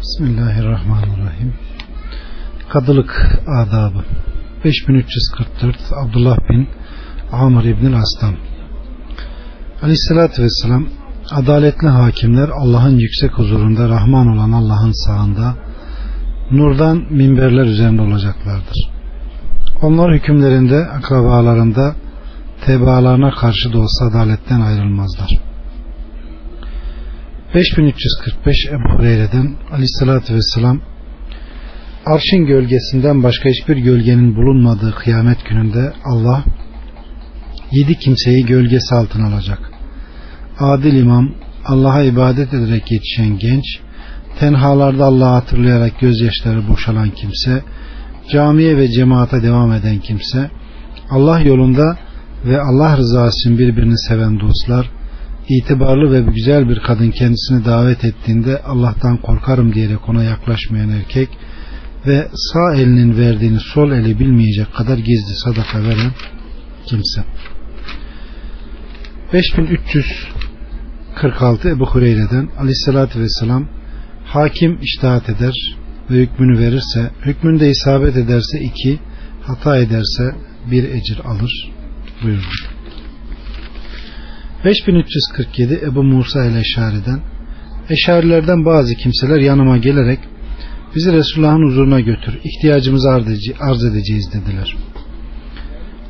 Bismillahirrahmanirrahim. Kadılık adabı 5344 Abdullah bin Amr İbn Aslan Aleyhissalatü Vesselam Adaletli hakimler Allah'ın yüksek huzurunda Rahman olan Allah'ın sağında nurdan minberler üzerinde olacaklardır. Onlar hükümlerinde, akrabalarında, tebaalarına karşı da olsa adaletten ayrılmazlar. 5345 Ebu Hureyre'den Aleyhisselatü Vesselam Arşın gölgesinden başka hiçbir gölgenin bulunmadığı kıyamet gününde Allah yedi kimseyi gölgesi altına alacak. Adil imam, Allah'a ibadet ederek yetişen genç, tenhalarda Allah'ı hatırlayarak gözyaşları boşalan kimse, camiye ve cemaate devam eden kimse, Allah yolunda ve Allah rızası için birbirini seven dostlar, itibarlı ve güzel bir kadın kendisini davet ettiğinde Allah'tan korkarım diyerek ona yaklaşmayan erkek ve sağ elinin verdiğini sol eli bilmeyecek kadar gizli sadaka veren kimse. 5346 Ebu Hureyre'den aleyhissalatü vesselam hakim iştahat eder ve hükmünü verirse hükmünde isabet ederse iki hata ederse bir ecir alır buyurdu. 5347 Ebu Musa ile Eşari'den Eşarilerden bazı kimseler yanıma gelerek bizi Resulullah'ın huzuruna götür ihtiyacımızı arz edeceğiz dediler.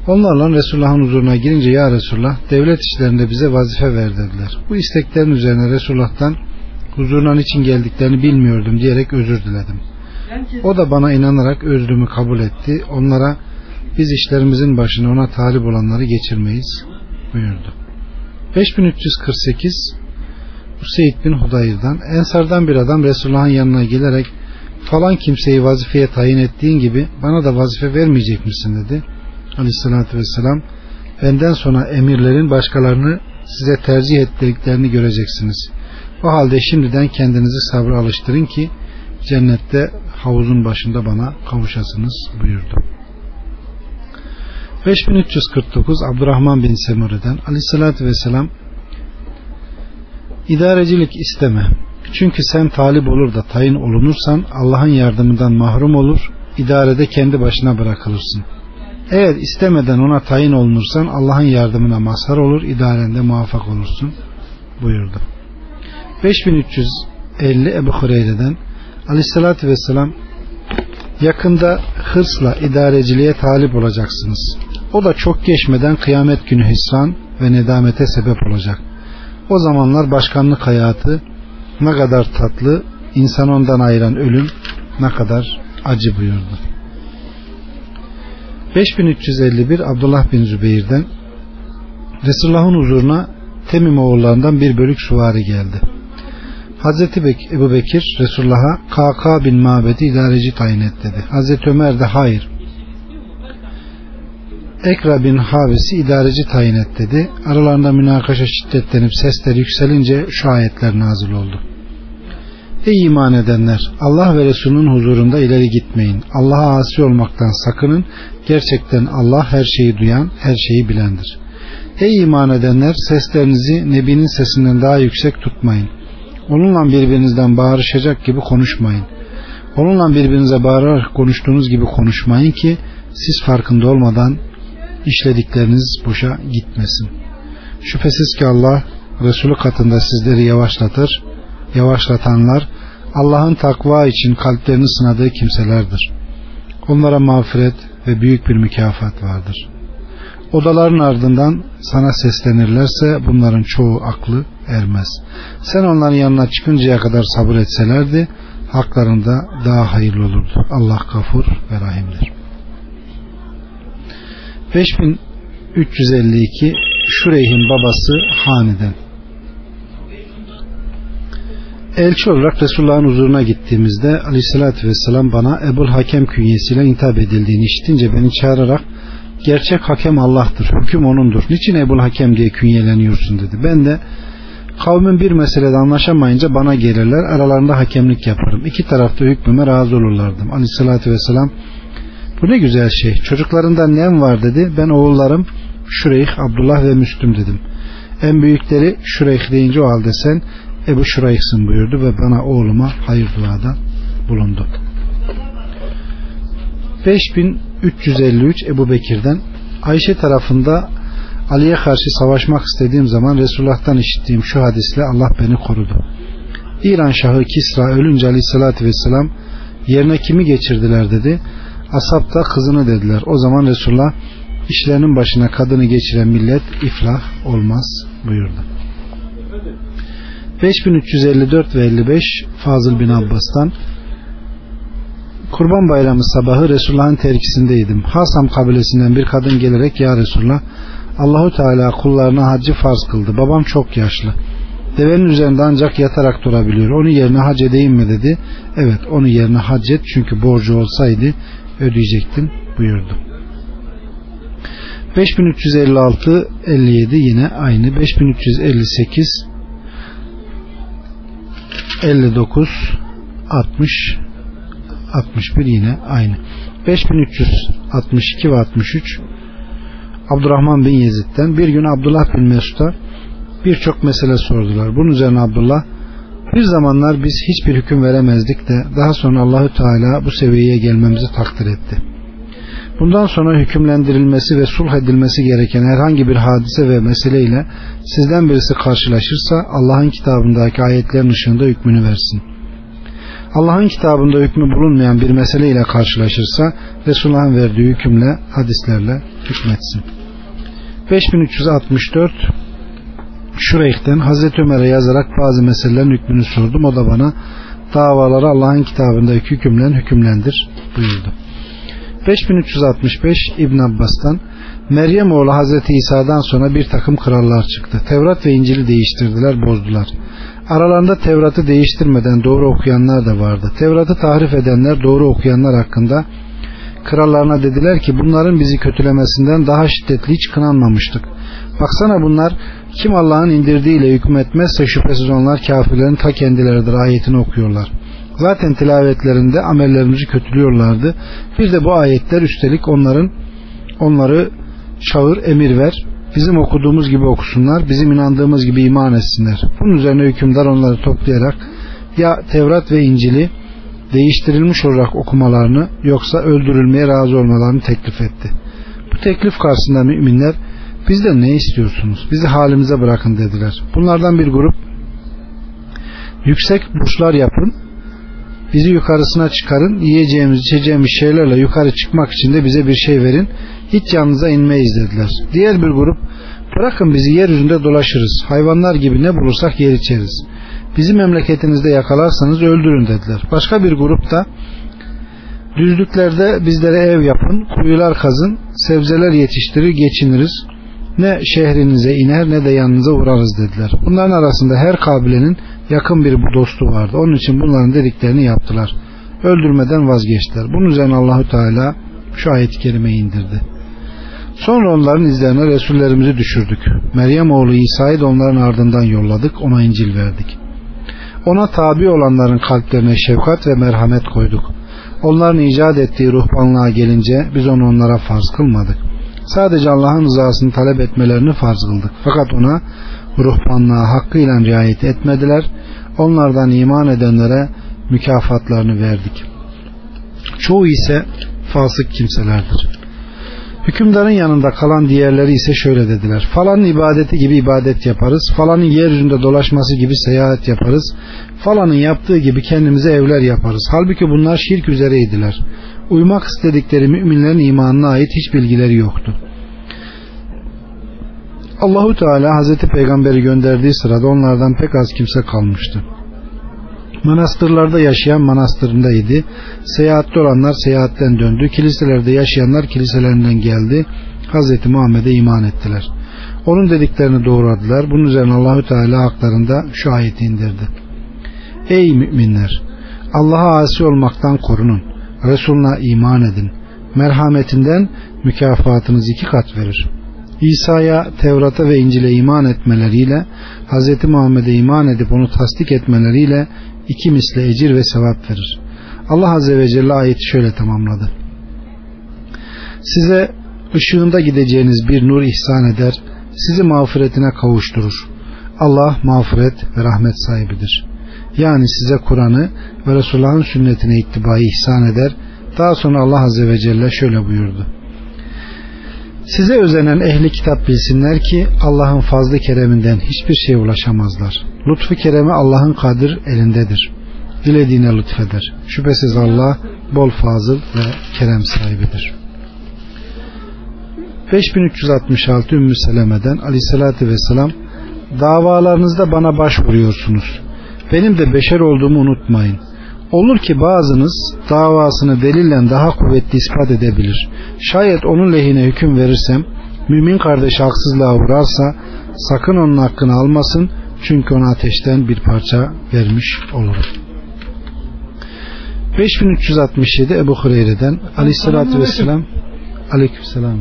Onlarla Resulullah'ın huzuruna girince ya Resulullah devlet işlerinde bize vazife ver dediler. Bu isteklerin üzerine Resulullah'tan huzuruna için geldiklerini bilmiyordum diyerek özür diledim. O da bana inanarak özrümü kabul etti. Onlara biz işlerimizin başına ona talip olanları geçirmeyiz buyurdu. 5348 Useyd bin Hudayr'dan Ensardan bir adam Resulullah'ın yanına gelerek falan kimseyi vazifeye tayin ettiğin gibi bana da vazife vermeyecek misin dedi. Aleyhissalatü vesselam benden sonra emirlerin başkalarını size tercih ettiklerini göreceksiniz. O halde şimdiden kendinizi sabra alıştırın ki cennette havuzun başında bana kavuşasınız buyurdu. 5349 Abdurrahman bin Semuri'den Aleyhissalatü vesselam İdarecilik isteme. Çünkü sen talip olur da tayin olunursan Allah'ın yardımından mahrum olur, idarede kendi başına bırakılırsın. Eğer istemeden ona tayin olunursan Allah'ın yardımına mazhar olur, idarende muvaffak olursun buyurdu. 5350 Ebu Hureyre'den Aleyhisselatü Vesselam yakında hırsla idareciliğe talip olacaksınız. O da çok geçmeden kıyamet günü hüsran ve nedamete sebep olacak. O zamanlar başkanlık hayatı ne kadar tatlı, insan ondan ayıran ölüm ne kadar acı buyurdu. 5351 Abdullah bin Zübeyir'den Resulullah'ın huzuruna Temim oğullarından bir bölük suvari geldi. Hazreti Bek Ebu Bekir Resulullah'a KK bin Mabed'i idareci tayin et dedi. Hazreti Ömer de hayır. Ekra bin Habis'i idareci tayin et dedi. Aralarında münakaşa şiddetlenip sesler yükselince şu ayetler nazil oldu. Ey iman edenler Allah ve Resulünün huzurunda ileri gitmeyin. Allah'a asi olmaktan sakının. Gerçekten Allah her şeyi duyan, her şeyi bilendir. Ey iman edenler seslerinizi Nebi'nin sesinden daha yüksek tutmayın. Onunla birbirinizden bağırışacak gibi konuşmayın. Onunla birbirinize bağırarak konuştuğunuz gibi konuşmayın ki siz farkında olmadan işledikleriniz boşa gitmesin. Şüphesiz ki Allah Resulü katında sizleri yavaşlatır. Yavaşlatanlar Allah'ın takva için kalplerini sınadığı kimselerdir. Onlara mağfiret ve büyük bir mükafat vardır. Odaların ardından sana seslenirlerse bunların çoğu aklı ermez. Sen onların yanına çıkıncaya kadar sabır etselerdi haklarında daha hayırlı olurdu. Allah kafur ve rahimdir. 5352 Şureyh'in babası Hani'den Elçi olarak Resulullah'ın huzuruna gittiğimizde aleyhissalatü vesselam bana Ebul Hakem künyesiyle hitap edildiğini işitince beni çağırarak gerçek hakem Allah'tır, hüküm O'nundur. Niçin Ebul Hakem diye künyeleniyorsun dedi. Ben de kavmin bir meselede anlaşamayınca bana gelirler, aralarında hakemlik yaparım. İki tarafta hükmüme razı olurlardım. Aleyhissalatü vesselam bu ne güzel şey. Çocuklarından nem var dedi. Ben oğullarım Şureyh, Abdullah ve Müslüm dedim. En büyükleri Şureyh deyince o halde sen Ebu Şurayhsın buyurdu ve bana oğluma hayır duada bulundu. 5353 Ebu Bekir'den Ayşe tarafında Ali'ye karşı savaşmak istediğim zaman Resulullah'tan işittiğim şu hadisle Allah beni korudu. İran Şahı Kisra ölünce aleyhissalatü vesselam yerine kimi geçirdiler dedi. Asap da kızını dediler. O zaman Resulullah işlerinin başına kadını geçiren millet iflah olmaz buyurdu. 5354 ve 55 Fazıl bin Abbas'tan Kurban bayramı sabahı Resulullah'ın terkisindeydim. Hasam kabilesinden bir kadın gelerek ya Resulullah Allahu Teala kullarına hacı farz kıldı. Babam çok yaşlı. Devenin üzerinde ancak yatarak durabiliyor. Onu yerine hac edeyim mi dedi. Evet onu yerine hac et çünkü borcu olsaydı ödeyecektin buyurdu. 5356 57 yine aynı 5358 59 60 61 yine aynı 5362 ve 63 Abdurrahman bin Yezid'den bir gün Abdullah bin Mesud'a birçok mesele sordular. Bunun üzerine Abdullah bir zamanlar biz hiçbir hüküm veremezdik de daha sonra Allahü Teala bu seviyeye gelmemizi takdir etti. Bundan sonra hükümlendirilmesi ve sulh edilmesi gereken herhangi bir hadise ve meseleyle sizden birisi karşılaşırsa Allah'ın kitabındaki ayetlerin ışığında hükmünü versin. Allah'ın kitabında hükmü bulunmayan bir meseleyle karşılaşırsa Resulullah'ın verdiği hükümle hadislerle hükmetsin. 5364 Şureyh'ten Hazreti Ömer'e yazarak bazı meselelerin hükmünü sordum. O da bana davaları Allah'ın kitabındaki hükümle hükümlendir buyurdu. 5365 İbn Abbas'tan Meryem oğlu Hazreti İsa'dan sonra bir takım krallar çıktı. Tevrat ve İncil'i değiştirdiler, bozdular. Aralarında Tevrat'ı değiştirmeden doğru okuyanlar da vardı. Tevrat'ı tahrif edenler doğru okuyanlar hakkında krallarına dediler ki bunların bizi kötülemesinden daha şiddetli hiç kınanmamıştık. Baksana bunlar kim Allah'ın indirdiğiyle hükmetmezse şüphesiz onlar kafirlerin ta kendileridir ayetini okuyorlar. Zaten tilavetlerinde amellerimizi kötülüyorlardı. Bir de bu ayetler üstelik onların onları çağır, emir ver. Bizim okuduğumuz gibi okusunlar, bizim inandığımız gibi iman etsinler. Bunun üzerine hükümdar onları toplayarak ya Tevrat ve İncil'i değiştirilmiş olarak okumalarını yoksa öldürülmeye razı olmalarını teklif etti. Bu teklif karşısında müminler bizden ne istiyorsunuz? Bizi halimize bırakın dediler. Bunlardan bir grup yüksek burçlar yapın bizi yukarısına çıkarın yiyeceğimiz içeceğimiz şeylerle yukarı çıkmak için de bize bir şey verin hiç yanınıza inmeyiz dediler. Diğer bir grup bırakın bizi yeryüzünde dolaşırız hayvanlar gibi ne bulursak yer içeriz. Bizi memleketinizde yakalarsanız öldürün dediler. Başka bir grup da düzlüklerde bizlere ev yapın, kuyular kazın, sebzeler yetiştirir, geçiniriz. Ne şehrinize iner ne de yanınıza uğrarız dediler. Bunların arasında her kabilenin yakın bir dostu vardı. Onun için bunların dediklerini yaptılar. Öldürmeden vazgeçtiler. Bunun üzerine Allahü Teala şu ayet-i kerimeyi indirdi. Sonra onların izlerine Resullerimizi düşürdük. Meryem oğlu İsa'yı da onların ardından yolladık. Ona İncil verdik. Ona tabi olanların kalplerine şefkat ve merhamet koyduk. Onların icat ettiği ruhbanlığa gelince biz onu onlara farz kılmadık. Sadece Allah'ın rızasını talep etmelerini farz kıldık. Fakat ona ruhbanlığa hakkıyla riayet etmediler. Onlardan iman edenlere mükafatlarını verdik. Çoğu ise fasık kimselerdir. Hükümdarın yanında kalan diğerleri ise şöyle dediler. Falanın ibadeti gibi ibadet yaparız. Falanın yeryüzünde dolaşması gibi seyahat yaparız. Falanın yaptığı gibi kendimize evler yaparız. Halbuki bunlar şirk üzereydiler. Uymak istedikleri müminlerin imanına ait hiç bilgileri yoktu. Allahu Teala Hazreti Peygamber'i gönderdiği sırada onlardan pek az kimse kalmıştı. Manastırlarda yaşayan manastırındaydı. Seyahatte olanlar seyahatten döndü. Kiliselerde yaşayanlar kiliselerinden geldi. Hazreti Muhammed'e iman ettiler. Onun dediklerini doğradılar. Bunun üzerine Allahü Teala haklarında şu ayeti indirdi. Ey müminler! Allah'a asi olmaktan korunun. Resuluna iman edin. Merhametinden mükafatınız iki kat verir. İsa'ya, Tevrat'a ve İncil'e iman etmeleriyle Hz. Muhammed'e iman edip onu tasdik etmeleriyle iki misle ecir ve sevap verir. Allah Azze ve Celle ayeti şöyle tamamladı. Size ışığında gideceğiniz bir nur ihsan eder, sizi mağfiretine kavuşturur. Allah mağfiret ve rahmet sahibidir. Yani size Kur'an'ı ve Resulullah'ın sünnetine ittibayı ihsan eder. Daha sonra Allah Azze ve Celle şöyle buyurdu. Size özenen ehli kitap bilsinler ki Allah'ın fazlı kereminden hiçbir şeye ulaşamazlar. Lütfu keremi Allah'ın kadir elindedir. Dilediğine lütfeder. Şüphesiz Allah bol fazıl ve kerem sahibidir. 5366 Ümmü Seleme'den aleyhissalatü vesselam davalarınızda bana başvuruyorsunuz. Benim de beşer olduğumu unutmayın. Olur ki bazınız davasını delille daha kuvvetli ispat edebilir. Şayet onun lehine hüküm verirsem, mümin kardeş haksızlığa uğrarsa sakın onun hakkını almasın çünkü ona ateşten bir parça vermiş olurum. 5367 Ebu Hureyre'den Aleyhisselatü Vesselam Aleykümselam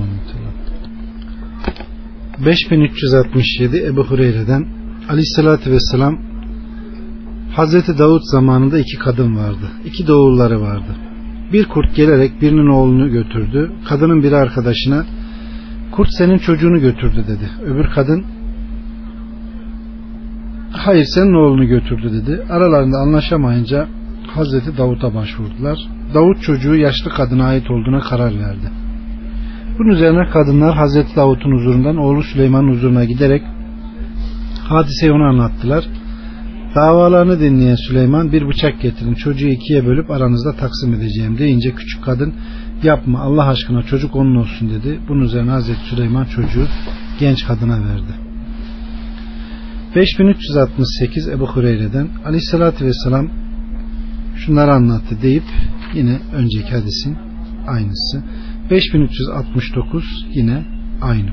5367 Ebu Hureyre'den Aleyhisselatü Vesselam Hazreti Davut zamanında iki kadın vardı. İki doğulları vardı. Bir kurt gelerek birinin oğlunu götürdü. Kadının bir arkadaşına kurt senin çocuğunu götürdü dedi. Öbür kadın hayır senin oğlunu götürdü dedi. Aralarında anlaşamayınca Hazreti Davut'a başvurdular. Davut çocuğu yaşlı kadına ait olduğuna karar verdi. Bunun üzerine kadınlar Hazreti Davut'un huzurundan oğlu Süleyman'ın huzuruna giderek hadiseyi ona anlattılar. Davalarını dinleyen Süleyman bir bıçak getirin çocuğu ikiye bölüp aranızda taksim edeceğim deyince küçük kadın yapma Allah aşkına çocuk onun olsun dedi. Bunun üzerine Hazreti Süleyman çocuğu genç kadına verdi. 5368 Ebu Hureyre'den Aleyhisselatü Vesselam şunları anlattı deyip yine önceki hadisin aynısı. 5369 yine aynı.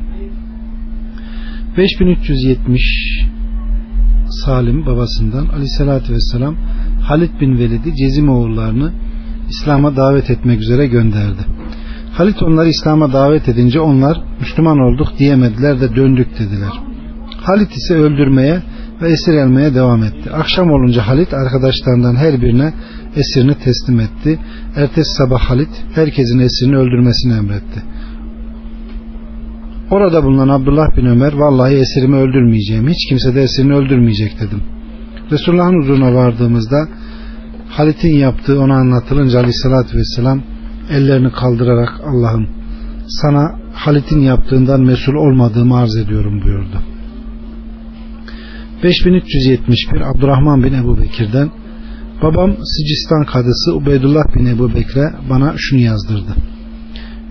5370 Salim babasından aleyhissalatü vesselam Halit bin Velid'i Cezim oğullarını İslam'a davet etmek üzere gönderdi. Halit onları İslam'a davet edince onlar Müslüman olduk diyemediler de döndük dediler. Halit ise öldürmeye ve esir almaya devam etti. Akşam olunca Halit arkadaşlarından her birine esirini teslim etti. Ertesi sabah Halit herkesin esirini öldürmesini emretti. Orada bulunan Abdullah bin Ömer vallahi esirimi öldürmeyeceğim. Hiç kimse de esirini öldürmeyecek dedim. Resulullah'ın huzuruna vardığımızda Halit'in yaptığı ona anlatılınca aleyhissalatü vesselam ellerini kaldırarak Allah'ım sana Halit'in yaptığından mesul olmadığımı arz ediyorum buyurdu. 5371 Abdurrahman bin Ebu Bekir'den babam Sicistan kadısı Ubeydullah bin Ebu Bekir'e bana şunu yazdırdı.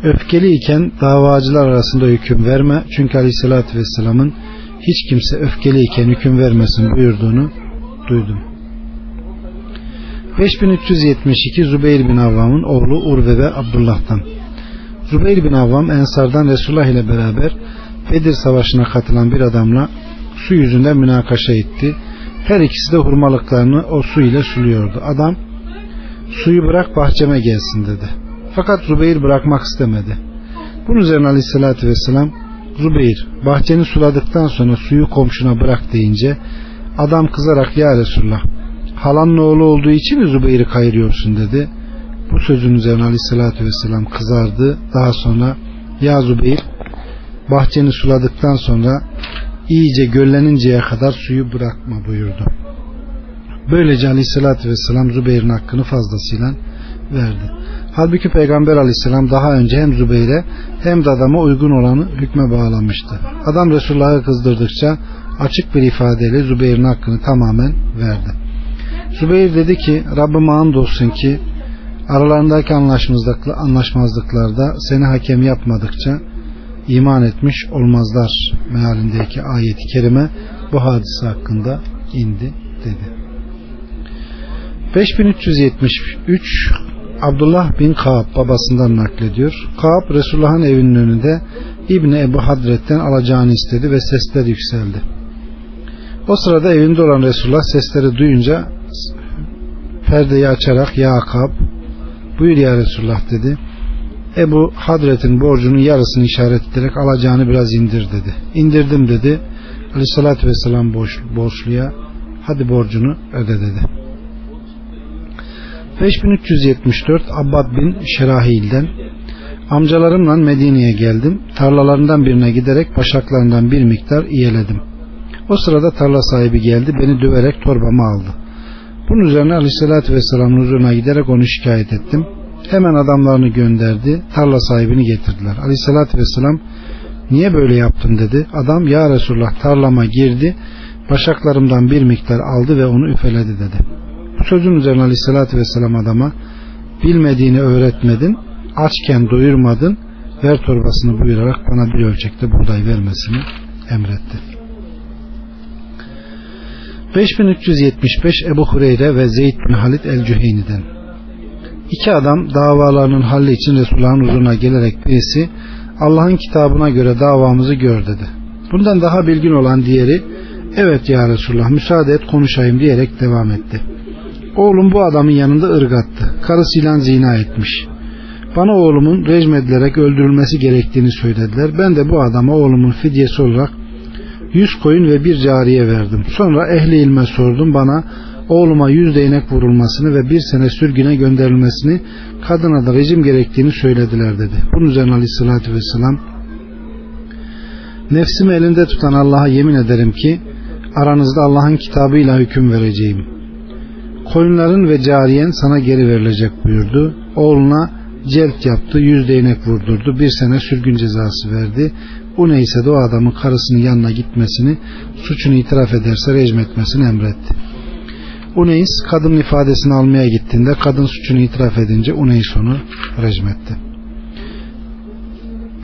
Öfkeli iken davacılar arasında hüküm verme. Çünkü Aleyhisselatü Vesselam'ın hiç kimse öfkeli iken hüküm vermesin buyurduğunu duydum. 5372 Zübeyir bin Avvam'ın oğlu Urve ve Abdullah'tan. Zübeyir bin Avvam Ensar'dan Resulullah ile beraber Bedir Savaşı'na katılan bir adamla su yüzünden münakaşa etti. Her ikisi de hurmalıklarını o su ile suluyordu. Adam suyu bırak bahçeme gelsin dedi. Fakat Zübeyir bırakmak istemedi. Bunun üzerine aleyhissalatü vesselam Zübeyir bahçeni suladıktan sonra suyu komşuna bırak deyince adam kızarak ya Resulullah halanın oğlu olduğu için mi Zübeyir'i kayırıyorsun dedi. Bu sözün üzerine aleyhissalatü vesselam kızardı. Daha sonra ya Zübeyir bahçeni suladıktan sonra iyice gölleninceye kadar suyu bırakma buyurdu. Böylece aleyhissalatü vesselam Zübeyir'in hakkını fazlasıyla verdi. Halbuki Peygamber aleyhisselam daha önce hem Zübeyir'e hem de adama uygun olanı hükme bağlamıştı. Adam Resulullah'ı kızdırdıkça açık bir ifadeyle Zübeyir'in hakkını tamamen verdi. Zübeyir dedi ki Rabbime andolsun ki aralarındaki anlaşmazlıklarda seni hakem yapmadıkça iman etmiş olmazlar mealindeki ayeti kerime bu hadise hakkında indi dedi. 5373 Abdullah bin Kaab babasından naklediyor. Kaab Resulullah'ın evinin önünde İbni Ebu Hadret'ten alacağını istedi ve sesler yükseldi. O sırada evinde olan Resulullah sesleri duyunca perdeyi açarak Ya Kaab buyur ya Resulullah dedi. Ebu Hadret'in borcunun yarısını işaret ederek alacağını biraz indir dedi. İndirdim dedi. Aleyhissalatü vesselam borç, borçluya hadi borcunu öde dedi. 5374 Abbad bin Şerahil'den amcalarımla Medine'ye geldim. Tarlalarından birine giderek başaklarından bir miktar iyeledim. O sırada tarla sahibi geldi beni döverek torbamı aldı. Bunun üzerine aleyhissalatü vesselamın huzuruna giderek onu şikayet ettim. Hemen adamlarını gönderdi. Tarla sahibini getirdiler. Aleyhissalatü vesselam niye böyle yaptın dedi. Adam ya Resulullah tarlama girdi. Başaklarımdan bir miktar aldı ve onu üfeledi dedi. Sözün üzerine aleyhissalatü vesselam adama bilmediğini öğretmedin, açken doyurmadın, ver torbasını buyurarak bana bir ölçekte buğday vermesini emretti. 5375 Ebu Hureyre ve Zeyd bin Halid el-Cüheyni'den İki adam davalarının halli için Resulullah'ın huzuruna gelerek birisi Allah'ın kitabına göre davamızı gör dedi. Bundan daha bilgin olan diğeri evet ya Resulullah müsaade et konuşayım diyerek devam etti. Oğlum bu adamın yanında ırgattı. Karısıyla zina etmiş. Bana oğlumun rejim edilerek öldürülmesi gerektiğini söylediler. Ben de bu adama oğlumun fidyesi olarak yüz koyun ve bir cariye verdim. Sonra ehli ilme sordum bana oğluma yüz değnek vurulmasını ve bir sene sürgüne gönderilmesini kadına da rejim gerektiğini söylediler dedi. Bunun üzerine aleyhissalatü vesselam nefsimi elinde tutan Allah'a yemin ederim ki aranızda Allah'ın kitabıyla hüküm vereceğim. Koyunların ve cariyen sana geri verilecek buyurdu. Oğluna celt yaptı, yüz değnek vurdurdu, bir sene sürgün cezası verdi. Bu neyse de o adamın karısının yanına gitmesini, suçunu itiraf ederse rejim etmesini emretti. Uneys kadının ifadesini almaya gittiğinde kadın suçunu itiraf edince Uneys onu rejim etti.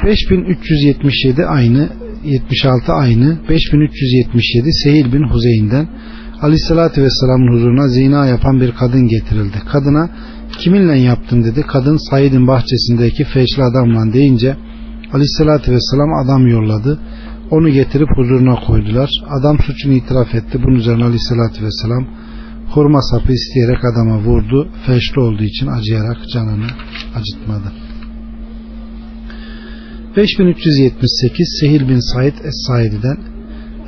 5377 aynı 76 aynı 5377 Sehil bin Huzeyn'den Aleyhisselatü Vesselam'ın huzuruna zina yapan bir kadın getirildi. Kadına kiminle yaptın dedi. Kadın Said'in bahçesindeki feşli adamla deyince Aleyhisselatü Vesselam adam yolladı. Onu getirip huzuruna koydular. Adam suçunu itiraf etti. Bunun üzerine Aleyhisselatü Vesselam hurma sapı isteyerek adama vurdu. Feşli olduğu için acıyarak canını acıtmadı. 5378 Sehil bin Said Es-Saidi'den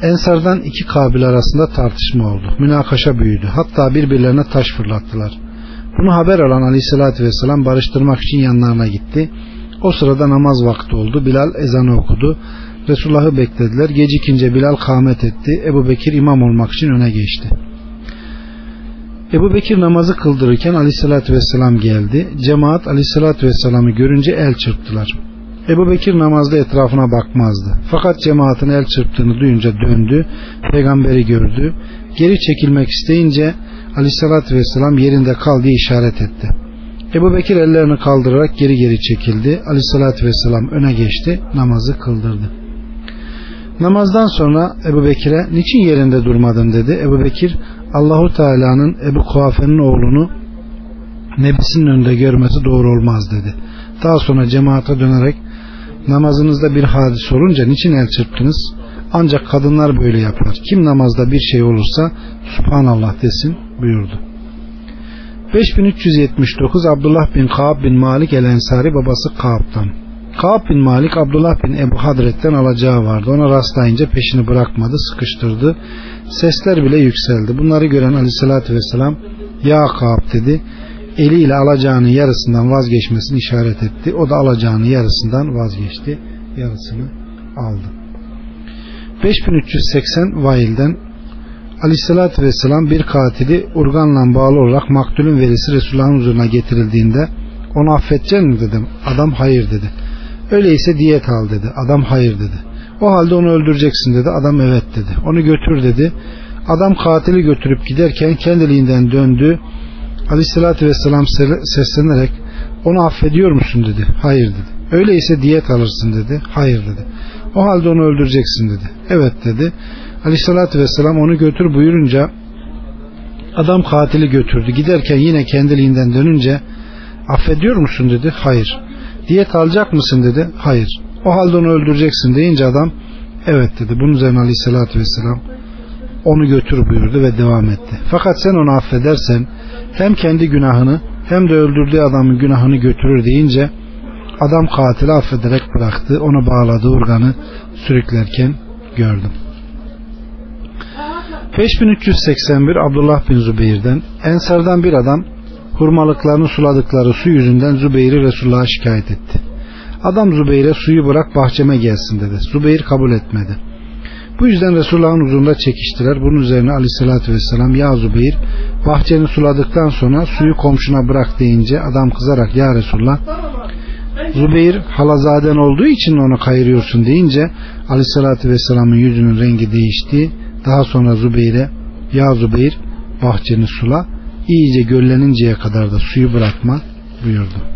Ensardan iki kabil arasında tartışma oldu. Münakaşa büyüdü. Hatta birbirlerine taş fırlattılar. Bunu haber alan Aleyhisselatü Vesselam barıştırmak için yanlarına gitti. O sırada namaz vakti oldu. Bilal ezanı okudu. Resulullah'ı beklediler. Gecikince Bilal kâmet etti. Ebu Bekir imam olmak için öne geçti. Ebu Bekir namazı kıldırırken Aleyhisselatü Vesselam geldi. Cemaat Aleyhisselatü Vesselam'ı görünce el çırptılar. Ebu Bekir namazda etrafına bakmazdı. Fakat cemaatin el çırptığını duyunca döndü. Peygamberi gördü. Geri çekilmek isteyince aleyhissalatü vesselam yerinde kal diye işaret etti. Ebu Bekir ellerini kaldırarak geri geri çekildi. Aleyhissalatü vesselam öne geçti. Namazı kıldırdı. Namazdan sonra Ebu Bekir'e niçin yerinde durmadın dedi. Ebu Bekir Allahu Teala'nın Ebu Kuafe'nin oğlunu nebisinin önünde görmesi doğru olmaz dedi. Daha sonra cemaate dönerek namazınızda bir hadis olunca niçin el çırptınız? Ancak kadınlar böyle yapar. Kim namazda bir şey olursa Subhanallah desin buyurdu. 5379 Abdullah bin Kaab bin Malik el Ensari babası Kaab'dan. Kaab bin Malik Abdullah bin Ebu Hadret'ten alacağı vardı. Ona rastlayınca peşini bırakmadı, sıkıştırdı. Sesler bile yükseldi. Bunları gören aleyhissalatü vesselam ya Kaab dedi eliyle alacağının yarısından vazgeçmesini işaret etti. O da alacağının yarısından vazgeçti. Yarısını aldı. 5380 Vail'den Aleyhisselatü Vesselam bir katili urganla bağlı olarak maktulün velisi Resulullah'ın huzuruna getirildiğinde onu affedecek mi dedim. Adam hayır dedi. Öyleyse diyet al dedi. Adam hayır dedi. O halde onu öldüreceksin dedi. Adam evet dedi. Onu götür dedi. Adam katili götürüp giderken kendiliğinden döndü Aleyhissalatü vesselam seslenerek onu affediyor musun dedi. Hayır dedi. Öyleyse diyet alırsın dedi. Hayır dedi. O halde onu öldüreceksin dedi. Evet dedi. Aleyhissalatü vesselam onu götür buyurunca adam katili götürdü. Giderken yine kendiliğinden dönünce affediyor musun dedi. Hayır. Diyet alacak mısın dedi. Hayır. O halde onu öldüreceksin deyince adam evet dedi. Bunun üzerine aleyhissalatü vesselam onu götür buyurdu ve devam etti. Fakat sen onu affedersen hem kendi günahını hem de öldürdüğü adamın günahını götürür deyince adam katili affederek bıraktı. Onu bağladığı organı sürüklerken gördüm. 5381 Abdullah bin Zübeyir'den Ensardan bir adam hurmalıklarını suladıkları su yüzünden Zübeyir'i Resulullah'a şikayet etti. Adam Zübeyir'e suyu bırak bahçeme gelsin dedi. Zübeyir kabul etmedi. Bu yüzden Resulullah'ın huzurunda çekiştiler. Bunun üzerine aleyhissalatü vesselam ya Zübeyir bahçeni suladıktan sonra suyu komşuna bırak deyince adam kızarak ya Resulullah Zübeyir halazaden olduğu için onu kayırıyorsun deyince aleyhissalatü vesselamın yüzünün rengi değişti. Daha sonra Zübeyir'e ya Zübeyir bahçeni sula iyice gölleninceye kadar da suyu bırakma buyurdu.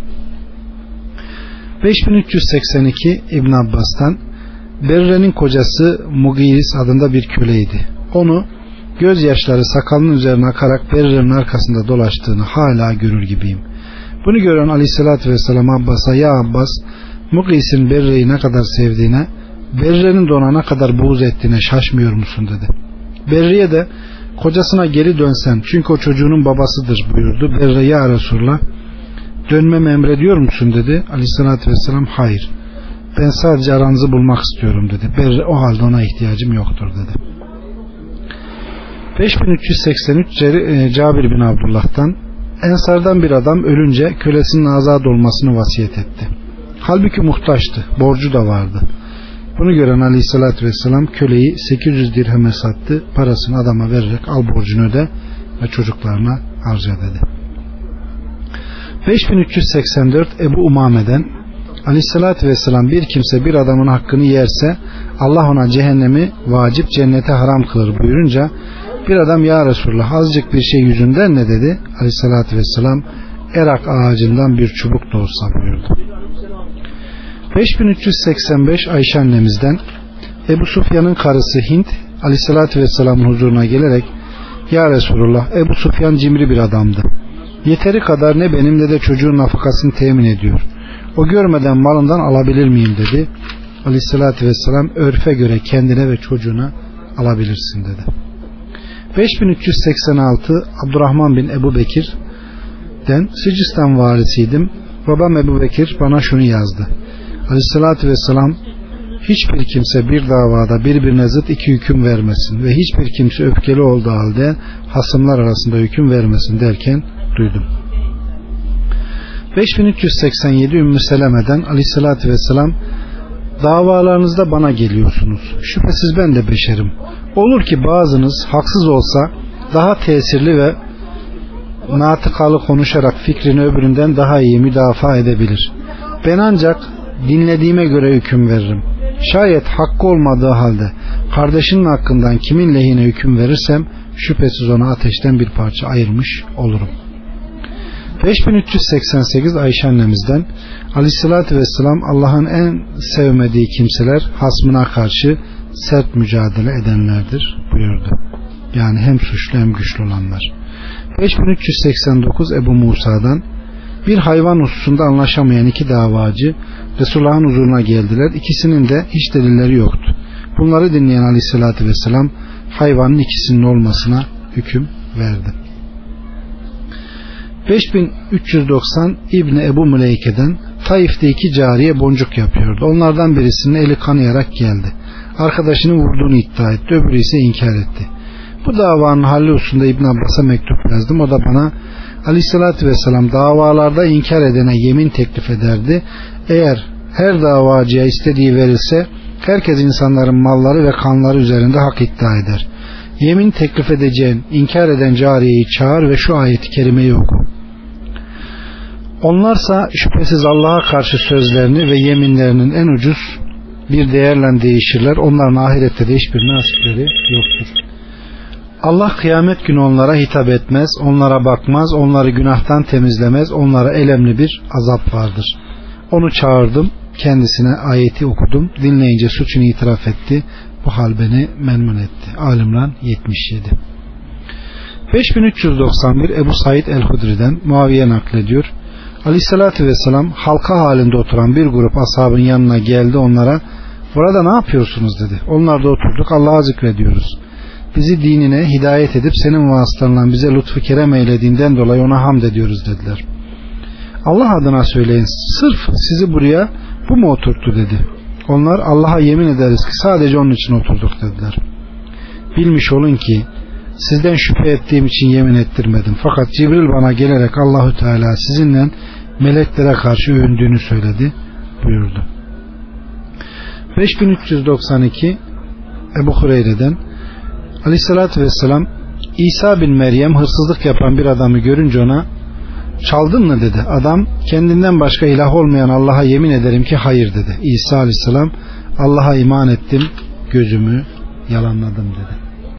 5382 İbn Abbas'tan Berre'nin kocası Mugiris adında bir köleydi. Onu gözyaşları sakalının üzerine akarak Berre'nin arkasında dolaştığını hala görür gibiyim. Bunu gören aleyhissalatü vesselam Abbas'a ya Abbas Mugis'in Berre'yi ne kadar sevdiğine Berre'nin de ne kadar buğz ettiğine şaşmıyor musun dedi. Berre'ye de kocasına geri dönsen çünkü o çocuğunun babasıdır buyurdu. Berre ya Resulullah dönmemi emrediyor musun dedi. Aleyhissalatü vesselam hayır ben sadece aranızı bulmak istiyorum dedi. Berre o halde ona ihtiyacım yoktur dedi. 5383 e, Cabir bin Abdullah'tan Ensardan bir adam ölünce kölesinin azad olmasını vasiyet etti. Halbuki muhtaçtı, borcu da vardı. Bunu gören aleyhissalatü vesselam köleyi 800 dirheme sattı, parasını adama vererek al borcunu öde ve çocuklarına harca dedi. 5384 Ebu Umame'den Aleyhissalatü vesselam bir kimse bir adamın hakkını yerse Allah ona cehennemi vacip cennete haram kılır buyurunca bir adam ya Resulullah azıcık bir şey yüzünden ne dedi? Aleyhissalatü vesselam erak ağacından bir çubuk da buyurdu. 5385 Ayşe annemizden Ebu Sufyan'ın karısı Hint Aleyhissalatü vesselamın huzuruna gelerek Ya Resulullah Ebu Sufyan cimri bir adamdı. Yeteri kadar ne benim ne de çocuğun nafakasını temin ediyor. O görmeden malından alabilir miyim dedi. Aleyhissalatü vesselam örfe göre kendine ve çocuğuna alabilirsin dedi. 5386 Abdurrahman bin Ebu Bekir den Sicistan varisiydim. Babam Ebu Bekir bana şunu yazdı. Aleyhissalatü vesselam hiçbir kimse bir davada birbirine zıt iki hüküm vermesin ve hiçbir kimse öfkeli olduğu halde hasımlar arasında hüküm vermesin derken duydum. 5387 Ümmü Seleme'den aleyhissalatü vesselam davalarınızda bana geliyorsunuz. Şüphesiz ben de beşerim. Olur ki bazınız haksız olsa daha tesirli ve natıkalı konuşarak fikrini öbüründen daha iyi müdafaa edebilir. Ben ancak dinlediğime göre hüküm veririm. Şayet hakkı olmadığı halde kardeşinin hakkından kimin lehine hüküm verirsem şüphesiz ona ateşten bir parça ayırmış olurum.'' 5388 Ayşe annemizden Aleyhisselatü Vesselam Allah'ın en sevmediği kimseler hasmına karşı sert mücadele edenlerdir buyurdu. Yani hem suçlu hem güçlü olanlar. 5389 Ebu Musa'dan bir hayvan hususunda anlaşamayan iki davacı Resulullah'ın huzuruna geldiler. İkisinin de hiç delilleri yoktu. Bunları dinleyen Aleyhisselatü Vesselam hayvanın ikisinin olmasına hüküm verdi. 5390 İbni Ebu Müleyke'den Taif'te iki cariye boncuk yapıyordu. Onlardan birisinin eli kanayarak geldi. Arkadaşını vurduğunu iddia etti. Öbürü ise inkar etti. Bu davanın halli hususunda İbn Abbas'a mektup yazdım. O da bana Aleyhisselatü Vesselam davalarda inkar edene yemin teklif ederdi. Eğer her davacıya istediği verilse herkes insanların malları ve kanları üzerinde hak iddia eder. Yemin teklif edeceğin, inkar eden cariyeyi çağır ve şu ayeti kerimeyi oku. Onlarsa şüphesiz Allah'a karşı sözlerini ve yeminlerinin en ucuz bir değerle değişirler. Onların ahirette de hiçbir nasipleri yoktur. Allah kıyamet günü onlara hitap etmez, onlara bakmaz, onları günahtan temizlemez, onlara elemli bir azap vardır. Onu çağırdım, kendisine ayeti okudum, dinleyince suçunu itiraf etti, bu hal beni memnun etti. Alimran 77 5391 Ebu Said el-Hudri'den Muaviye naklediyor. Aleyhissalatü vesselam halka halinde oturan bir grup ashabın yanına geldi onlara burada ne yapıyorsunuz dedi. Onlar da oturduk Allah'a zikrediyoruz. Bizi dinine hidayet edip senin vasıtanla bize lütfu kerem eylediğinden dolayı ona hamd ediyoruz dediler. Allah adına söyleyin sırf sizi buraya bu mu oturttu dedi. Onlar Allah'a yemin ederiz ki sadece onun için oturduk dediler. Bilmiş olun ki sizden şüphe ettiğim için yemin ettirmedim. Fakat Cibril bana gelerek Allahü Teala sizinle meleklere karşı övündüğünü söyledi buyurdu. 5392 Ebu Hureyre'den Aleyhissalatü Vesselam İsa bin Meryem hırsızlık yapan bir adamı görünce ona çaldın mı dedi. Adam kendinden başka ilah olmayan Allah'a yemin ederim ki hayır dedi. İsa Aleyhisselam Allah'a iman ettim gözümü yalanladım dedi.